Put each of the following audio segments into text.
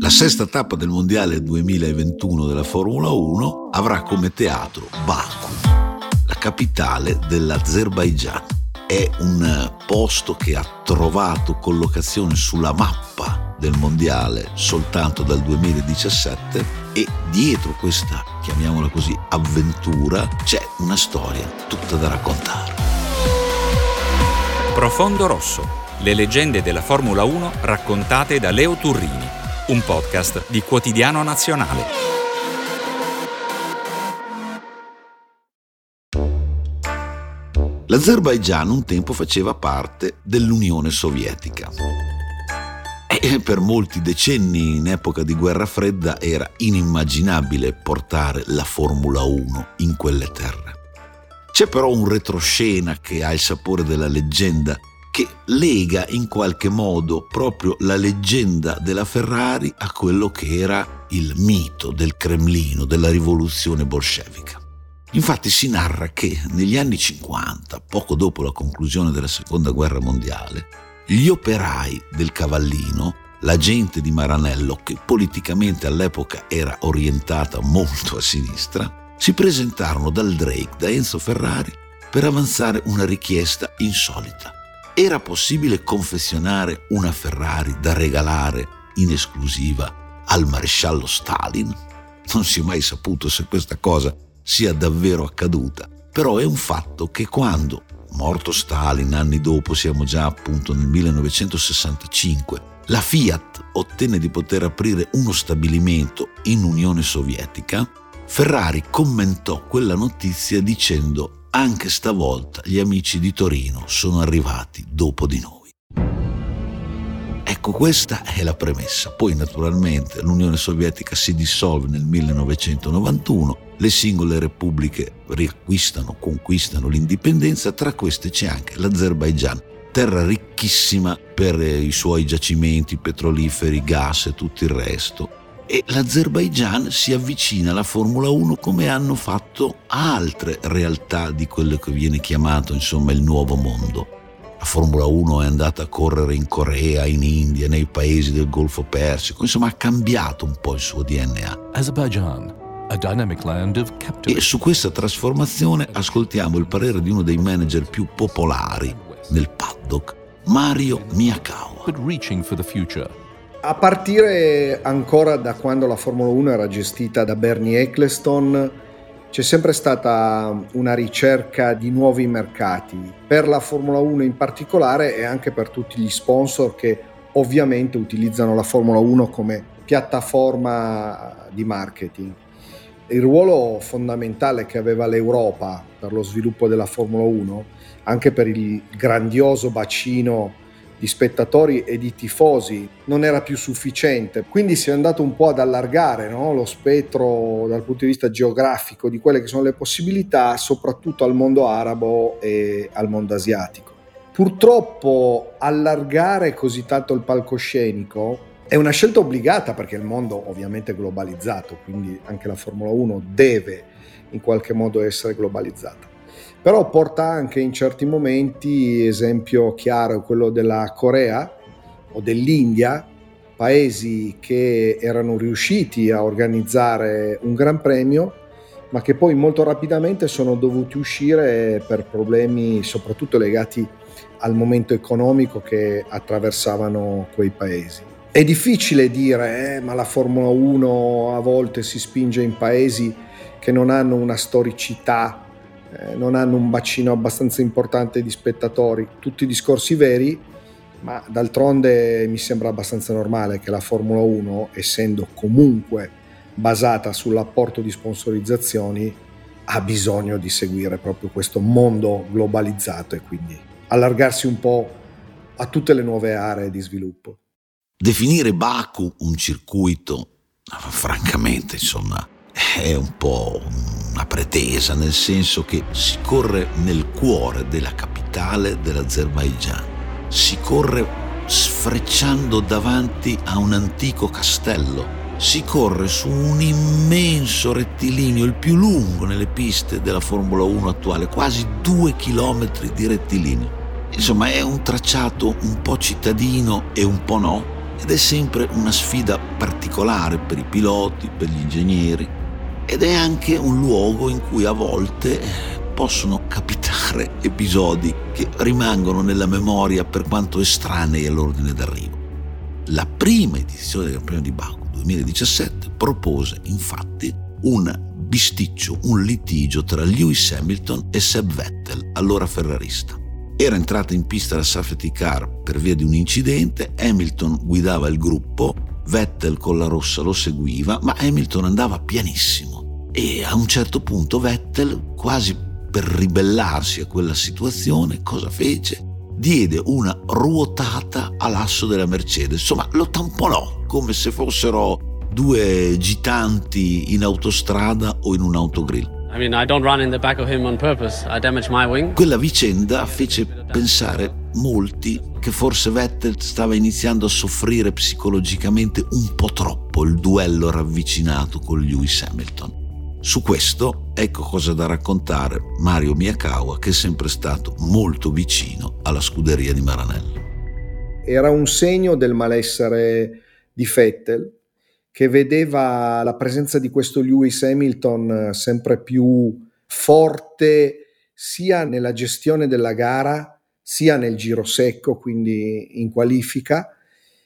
La sesta tappa del Mondiale 2021 della Formula 1 avrà come teatro Baku, la capitale dell'Azerbaigian. È un posto che ha trovato collocazione sulla mappa del Mondiale soltanto dal 2017 e dietro questa, chiamiamola così, avventura c'è una storia tutta da raccontare. Profondo Rosso, le leggende della Formula 1 raccontate da Leo Turrini un podcast di Quotidiano Nazionale. L'Azerbaigian un tempo faceva parte dell'Unione Sovietica. E per molti decenni in epoca di guerra fredda era inimmaginabile portare la Formula 1 in quelle terre. C'è però un retroscena che ha il sapore della leggenda che lega in qualche modo proprio la leggenda della Ferrari a quello che era il mito del Cremlino, della rivoluzione bolscevica. Infatti si narra che negli anni 50, poco dopo la conclusione della Seconda Guerra Mondiale, gli operai del Cavallino, la gente di Maranello, che politicamente all'epoca era orientata molto a sinistra, si presentarono dal Drake, da Enzo Ferrari, per avanzare una richiesta insolita era possibile confezionare una Ferrari da regalare in esclusiva al maresciallo Stalin? Non si è mai saputo se questa cosa sia davvero accaduta, però è un fatto che quando, morto Stalin anni dopo, siamo già appunto nel 1965, la Fiat ottenne di poter aprire uno stabilimento in Unione Sovietica, Ferrari commentò quella notizia dicendo anche stavolta gli amici di Torino sono arrivati dopo di noi. Ecco, questa è la premessa. Poi naturalmente l'Unione Sovietica si dissolve nel 1991, le singole repubbliche riacquistano, conquistano l'indipendenza, tra queste c'è anche l'Azerbaigian, terra ricchissima per i suoi giacimenti petroliferi, gas e tutto il resto, e l'Azerbaigian si avvicina alla Formula 1 come hanno fatto altre realtà di quello che viene chiamato insomma il nuovo mondo. La Formula 1 è andata a correre in Corea, in India, nei paesi del Golfo Persico, insomma ha cambiato un po' il suo DNA. Azerbaijan, a dynamic land of captivity. E su questa trasformazione ascoltiamo il parere di uno dei manager più popolari nel paddock, Mario Miyakawa. A partire ancora da quando la Formula 1 era gestita da Bernie Eccleston, c'è sempre stata una ricerca di nuovi mercati per la Formula 1 in particolare e anche per tutti gli sponsor che ovviamente utilizzano la Formula 1 come piattaforma di marketing. Il ruolo fondamentale che aveva l'Europa per lo sviluppo della Formula 1, anche per il grandioso bacino di spettatori e di tifosi non era più sufficiente, quindi si è andato un po' ad allargare no? lo spettro dal punto di vista geografico di quelle che sono le possibilità, soprattutto al mondo arabo e al mondo asiatico. Purtroppo allargare così tanto il palcoscenico è una scelta obbligata perché il mondo ovviamente è globalizzato, quindi anche la Formula 1 deve in qualche modo essere globalizzata però porta anche in certi momenti, esempio chiaro quello della Corea o dell'India, paesi che erano riusciti a organizzare un gran premio, ma che poi molto rapidamente sono dovuti uscire per problemi soprattutto legati al momento economico che attraversavano quei paesi. È difficile dire, eh, ma la Formula 1 a volte si spinge in paesi che non hanno una storicità eh, non hanno un bacino abbastanza importante di spettatori, tutti discorsi veri, ma d'altronde mi sembra abbastanza normale che la Formula 1, essendo comunque basata sull'apporto di sponsorizzazioni, ha bisogno di seguire proprio questo mondo globalizzato e quindi allargarsi un po' a tutte le nuove aree di sviluppo. Definire Baku un circuito, francamente, insomma, è un po' una pretesa, nel senso che si corre nel cuore della capitale dell'Azerbaigian, si corre sfrecciando davanti a un antico castello, si corre su un immenso rettilineo, il più lungo nelle piste della Formula 1 attuale, quasi due chilometri di rettilineo. Insomma, è un tracciato un po' cittadino e un po' no, ed è sempre una sfida particolare per i piloti, per gli ingegneri ed è anche un luogo in cui a volte possono capitare episodi che rimangono nella memoria per quanto estranei all'ordine d'arrivo. La prima edizione del Premio di Baku 2017 propose infatti un bisticcio, un litigio tra Lewis Hamilton e Seb Vettel, allora ferrarista. Era entrata in pista la safety car per via di un incidente, Hamilton guidava il gruppo, Vettel con la rossa lo seguiva, ma Hamilton andava pianissimo e a un certo punto Vettel, quasi per ribellarsi a quella situazione, cosa fece? Diede una ruotata all'asso della Mercedes, insomma lo tamponò come se fossero due gitanti in autostrada o in un autogrill. I mean, I don't run in the back of him on purpose. I damage my wing. Quella vicenda fece pensare molti che forse Vettel stava iniziando a soffrire psicologicamente un po' troppo il duello ravvicinato con Lewis Hamilton. Su questo ecco cosa da raccontare Mario Miyakawa che è sempre stato molto vicino alla scuderia di Maranello. Era un segno del malessere di Vettel che vedeva la presenza di questo Lewis Hamilton eh, sempre più forte sia nella gestione della gara sia nel giro secco, quindi in qualifica,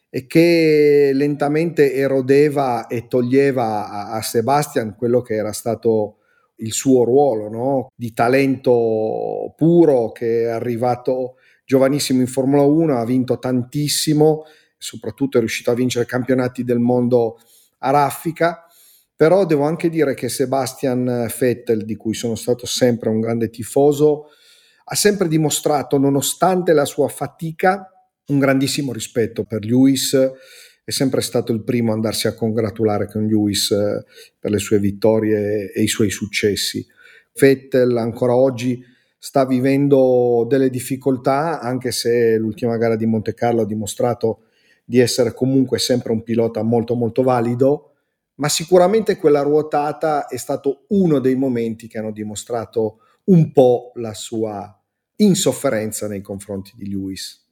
e che lentamente erodeva e toglieva a, Sebastian quello che era stato il suo ruolo no? di talento puro che è arrivato giovanissimo in Formula 1, ha vinto tantissimo, soprattutto è riuscito a vincere campionati del mondo a raffica, però devo anche dire che Sebastian Vettel, di cui sono stato sempre un grande tifoso, ha sempre dimostrato, nonostante la sua fatica, un grandissimo rispetto per Lewis, è sempre stato il primo a andarsi a congratulare con Lewis eh, per le sue vittorie e i suoi successi. Vettel ancora oggi sta vivendo delle difficoltà, anche se l'ultima gara di Monte Carlo ha dimostrato di essere comunque sempre un pilota molto molto valido, ma sicuramente quella ruotata è stato uno dei momenti che hanno dimostrato un po' la sua insofferenza nei confronti di Lewis.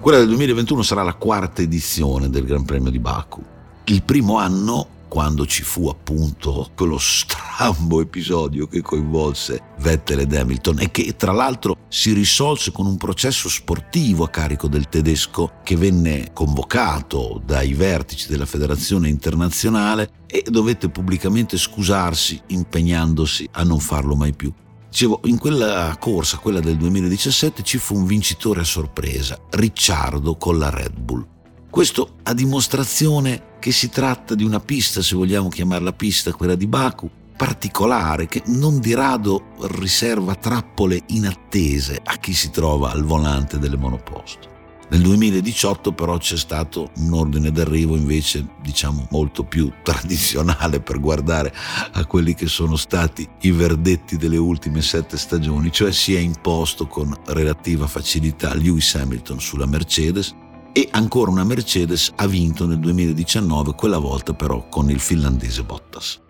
Quella del 2021 sarà la quarta edizione del Gran Premio di Baku. Il primo anno quando ci fu appunto quello strambo episodio che coinvolse Vettel ed Hamilton e che tra l'altro si risolse con un processo sportivo a carico del tedesco che venne convocato dai vertici della federazione internazionale e dovette pubblicamente scusarsi impegnandosi a non farlo mai più. Dicevo, in quella corsa, quella del 2017, ci fu un vincitore a sorpresa, Ricciardo con la Red Bull. Questo a dimostrazione che si tratta di una pista, se vogliamo chiamarla pista, quella di Baku, particolare che non di rado riserva trappole inattese a chi si trova al volante delle monoposto. Nel 2018 però c'è stato un ordine d'arrivo invece diciamo molto più tradizionale per guardare a quelli che sono stati i verdetti delle ultime sette stagioni, cioè si è imposto con relativa facilità Lewis Hamilton sulla Mercedes, e ancora una Mercedes ha vinto nel 2019, quella volta però con il finlandese Bottas.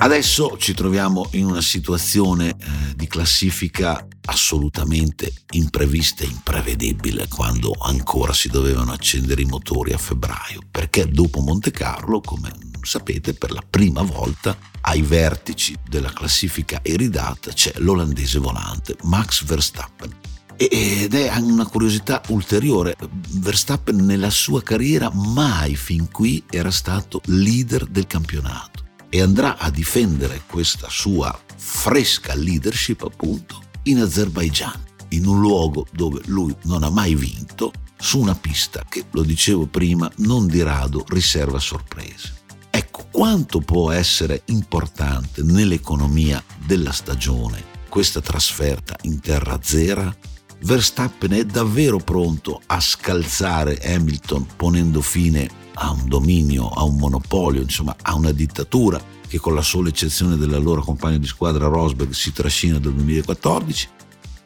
Adesso ci troviamo in una situazione eh, di classifica assolutamente imprevista e imprevedibile quando ancora si dovevano accendere i motori a febbraio, perché dopo Monte Carlo, come sapete, per la prima volta ai vertici della classifica eridata c'è l'olandese volante Max Verstappen ed è una curiosità ulteriore. Verstappen nella sua carriera mai fin qui era stato leader del campionato e andrà a difendere questa sua fresca leadership appunto in Azerbaijan, in un luogo dove lui non ha mai vinto, su una pista che, lo dicevo prima, non di rado riserva sorprese. Ecco quanto può essere importante nell'economia della stagione questa trasferta in terra zera Verstappen è davvero pronto a scalzare Hamilton ponendo fine a un dominio, a un monopolio, insomma a una dittatura che con la sola eccezione della loro compagna di squadra Rosberg si trascina dal 2014?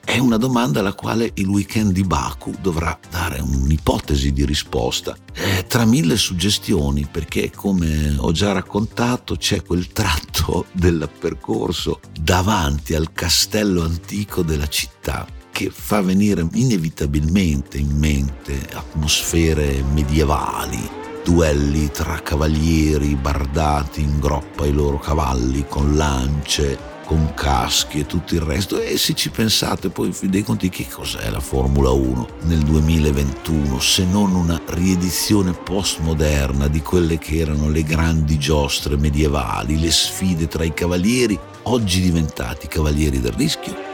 È una domanda alla quale il weekend di Baku dovrà dare un'ipotesi di risposta, eh, tra mille suggestioni, perché come ho già raccontato c'è quel tratto del percorso davanti al castello antico della città che fa venire inevitabilmente in mente atmosfere medievali, duelli tra cavalieri bardati in groppa ai loro cavalli con lance, con caschi e tutto il resto e se ci pensate poi dei conti che cos'è la Formula 1 nel 2021 se non una riedizione postmoderna di quelle che erano le grandi giostre medievali, le sfide tra i cavalieri oggi diventati cavalieri del rischio?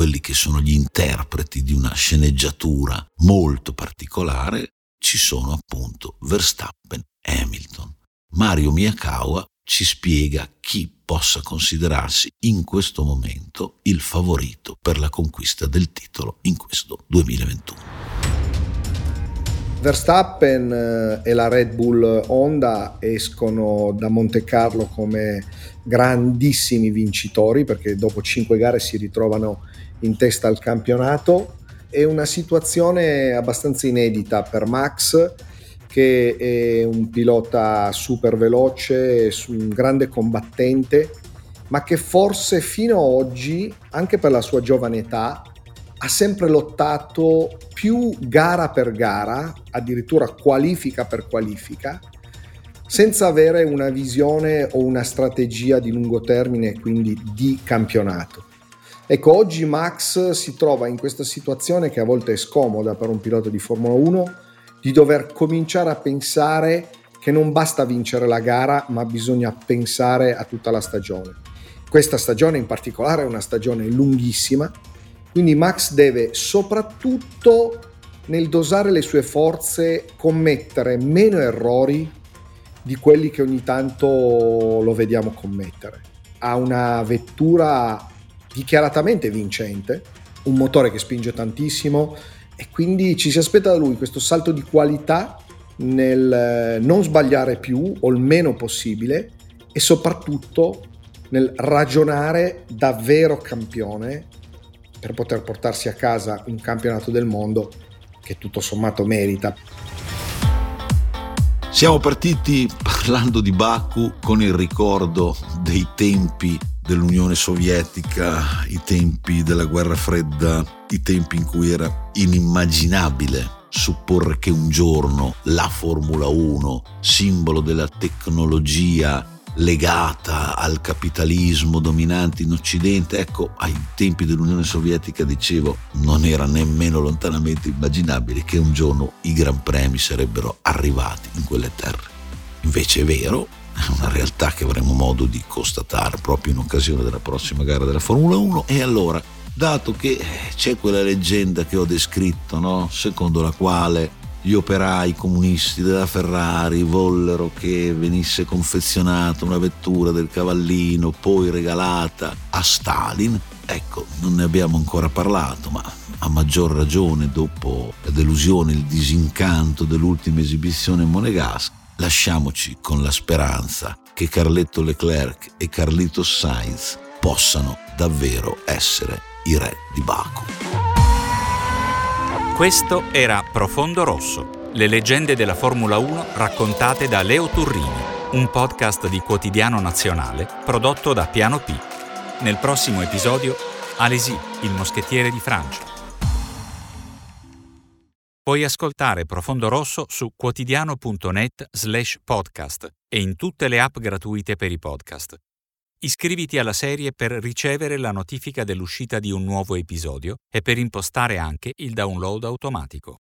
Quelli che sono gli interpreti di una sceneggiatura molto particolare ci sono appunto Verstappen e Hamilton. Mario Miyakawa ci spiega chi possa considerarsi in questo momento il favorito per la conquista del titolo in questo 2021. Verstappen eh, e la Red Bull Honda escono da Monte Carlo come grandissimi vincitori perché dopo cinque gare si ritrovano in testa al campionato. È una situazione abbastanza inedita per Max che è un pilota super veloce, un grande combattente, ma che forse fino ad oggi, anche per la sua giovane età, ha sempre lottato più gara per gara, addirittura qualifica per qualifica, senza avere una visione o una strategia di lungo termine, quindi di campionato. Ecco, oggi Max si trova in questa situazione che a volte è scomoda per un pilota di Formula 1, di dover cominciare a pensare che non basta vincere la gara, ma bisogna pensare a tutta la stagione. Questa stagione in particolare è una stagione lunghissima, quindi Max deve soprattutto nel dosare le sue forze commettere meno errori di quelli che ogni tanto lo vediamo commettere. Ha una vettura dichiaratamente vincente, un motore che spinge tantissimo, e quindi ci si aspetta da lui questo salto di qualità nel eh, non sbagliare più o il meno possibile e soprattutto nel ragionare davvero campione per poter portarsi a casa un campionato del mondo che tutto sommato merita. Siamo partiti parlando di Baku con il ricordo dei tempi dell'Unione Sovietica, i tempi della guerra fredda, i tempi in cui era inimmaginabile supporre che un giorno la Formula 1, simbolo della tecnologia legata al capitalismo dominante in Occidente, ecco, ai tempi dell'Unione Sovietica, dicevo, non era nemmeno lontanamente immaginabile che un giorno i Gran Premi sarebbero arrivati in quelle terre. Invece è vero, è una realtà che avremo modo di constatare proprio in occasione della prossima gara della Formula 1 e allora, dato che c'è quella leggenda che ho descritto, no? secondo la quale gli operai comunisti della Ferrari vollero che venisse confezionata una vettura del cavallino poi regalata a Stalin, ecco, non ne abbiamo ancora parlato, ma a maggior ragione dopo la delusione, il disincanto dell'ultima esibizione in Monegasco, lasciamoci con la speranza che Carletto Leclerc e Carlito Sainz possano davvero essere i re di Baku. Questo era Profondo Rosso, le leggende della Formula 1 raccontate da Leo Turrini, un podcast di quotidiano nazionale prodotto da Piano P. Nel prossimo episodio, Alesi, il moschettiere di Francia. Puoi ascoltare Profondo Rosso su quotidiano.net slash podcast e in tutte le app gratuite per i podcast. Iscriviti alla serie per ricevere la notifica dell'uscita di un nuovo episodio e per impostare anche il download automatico.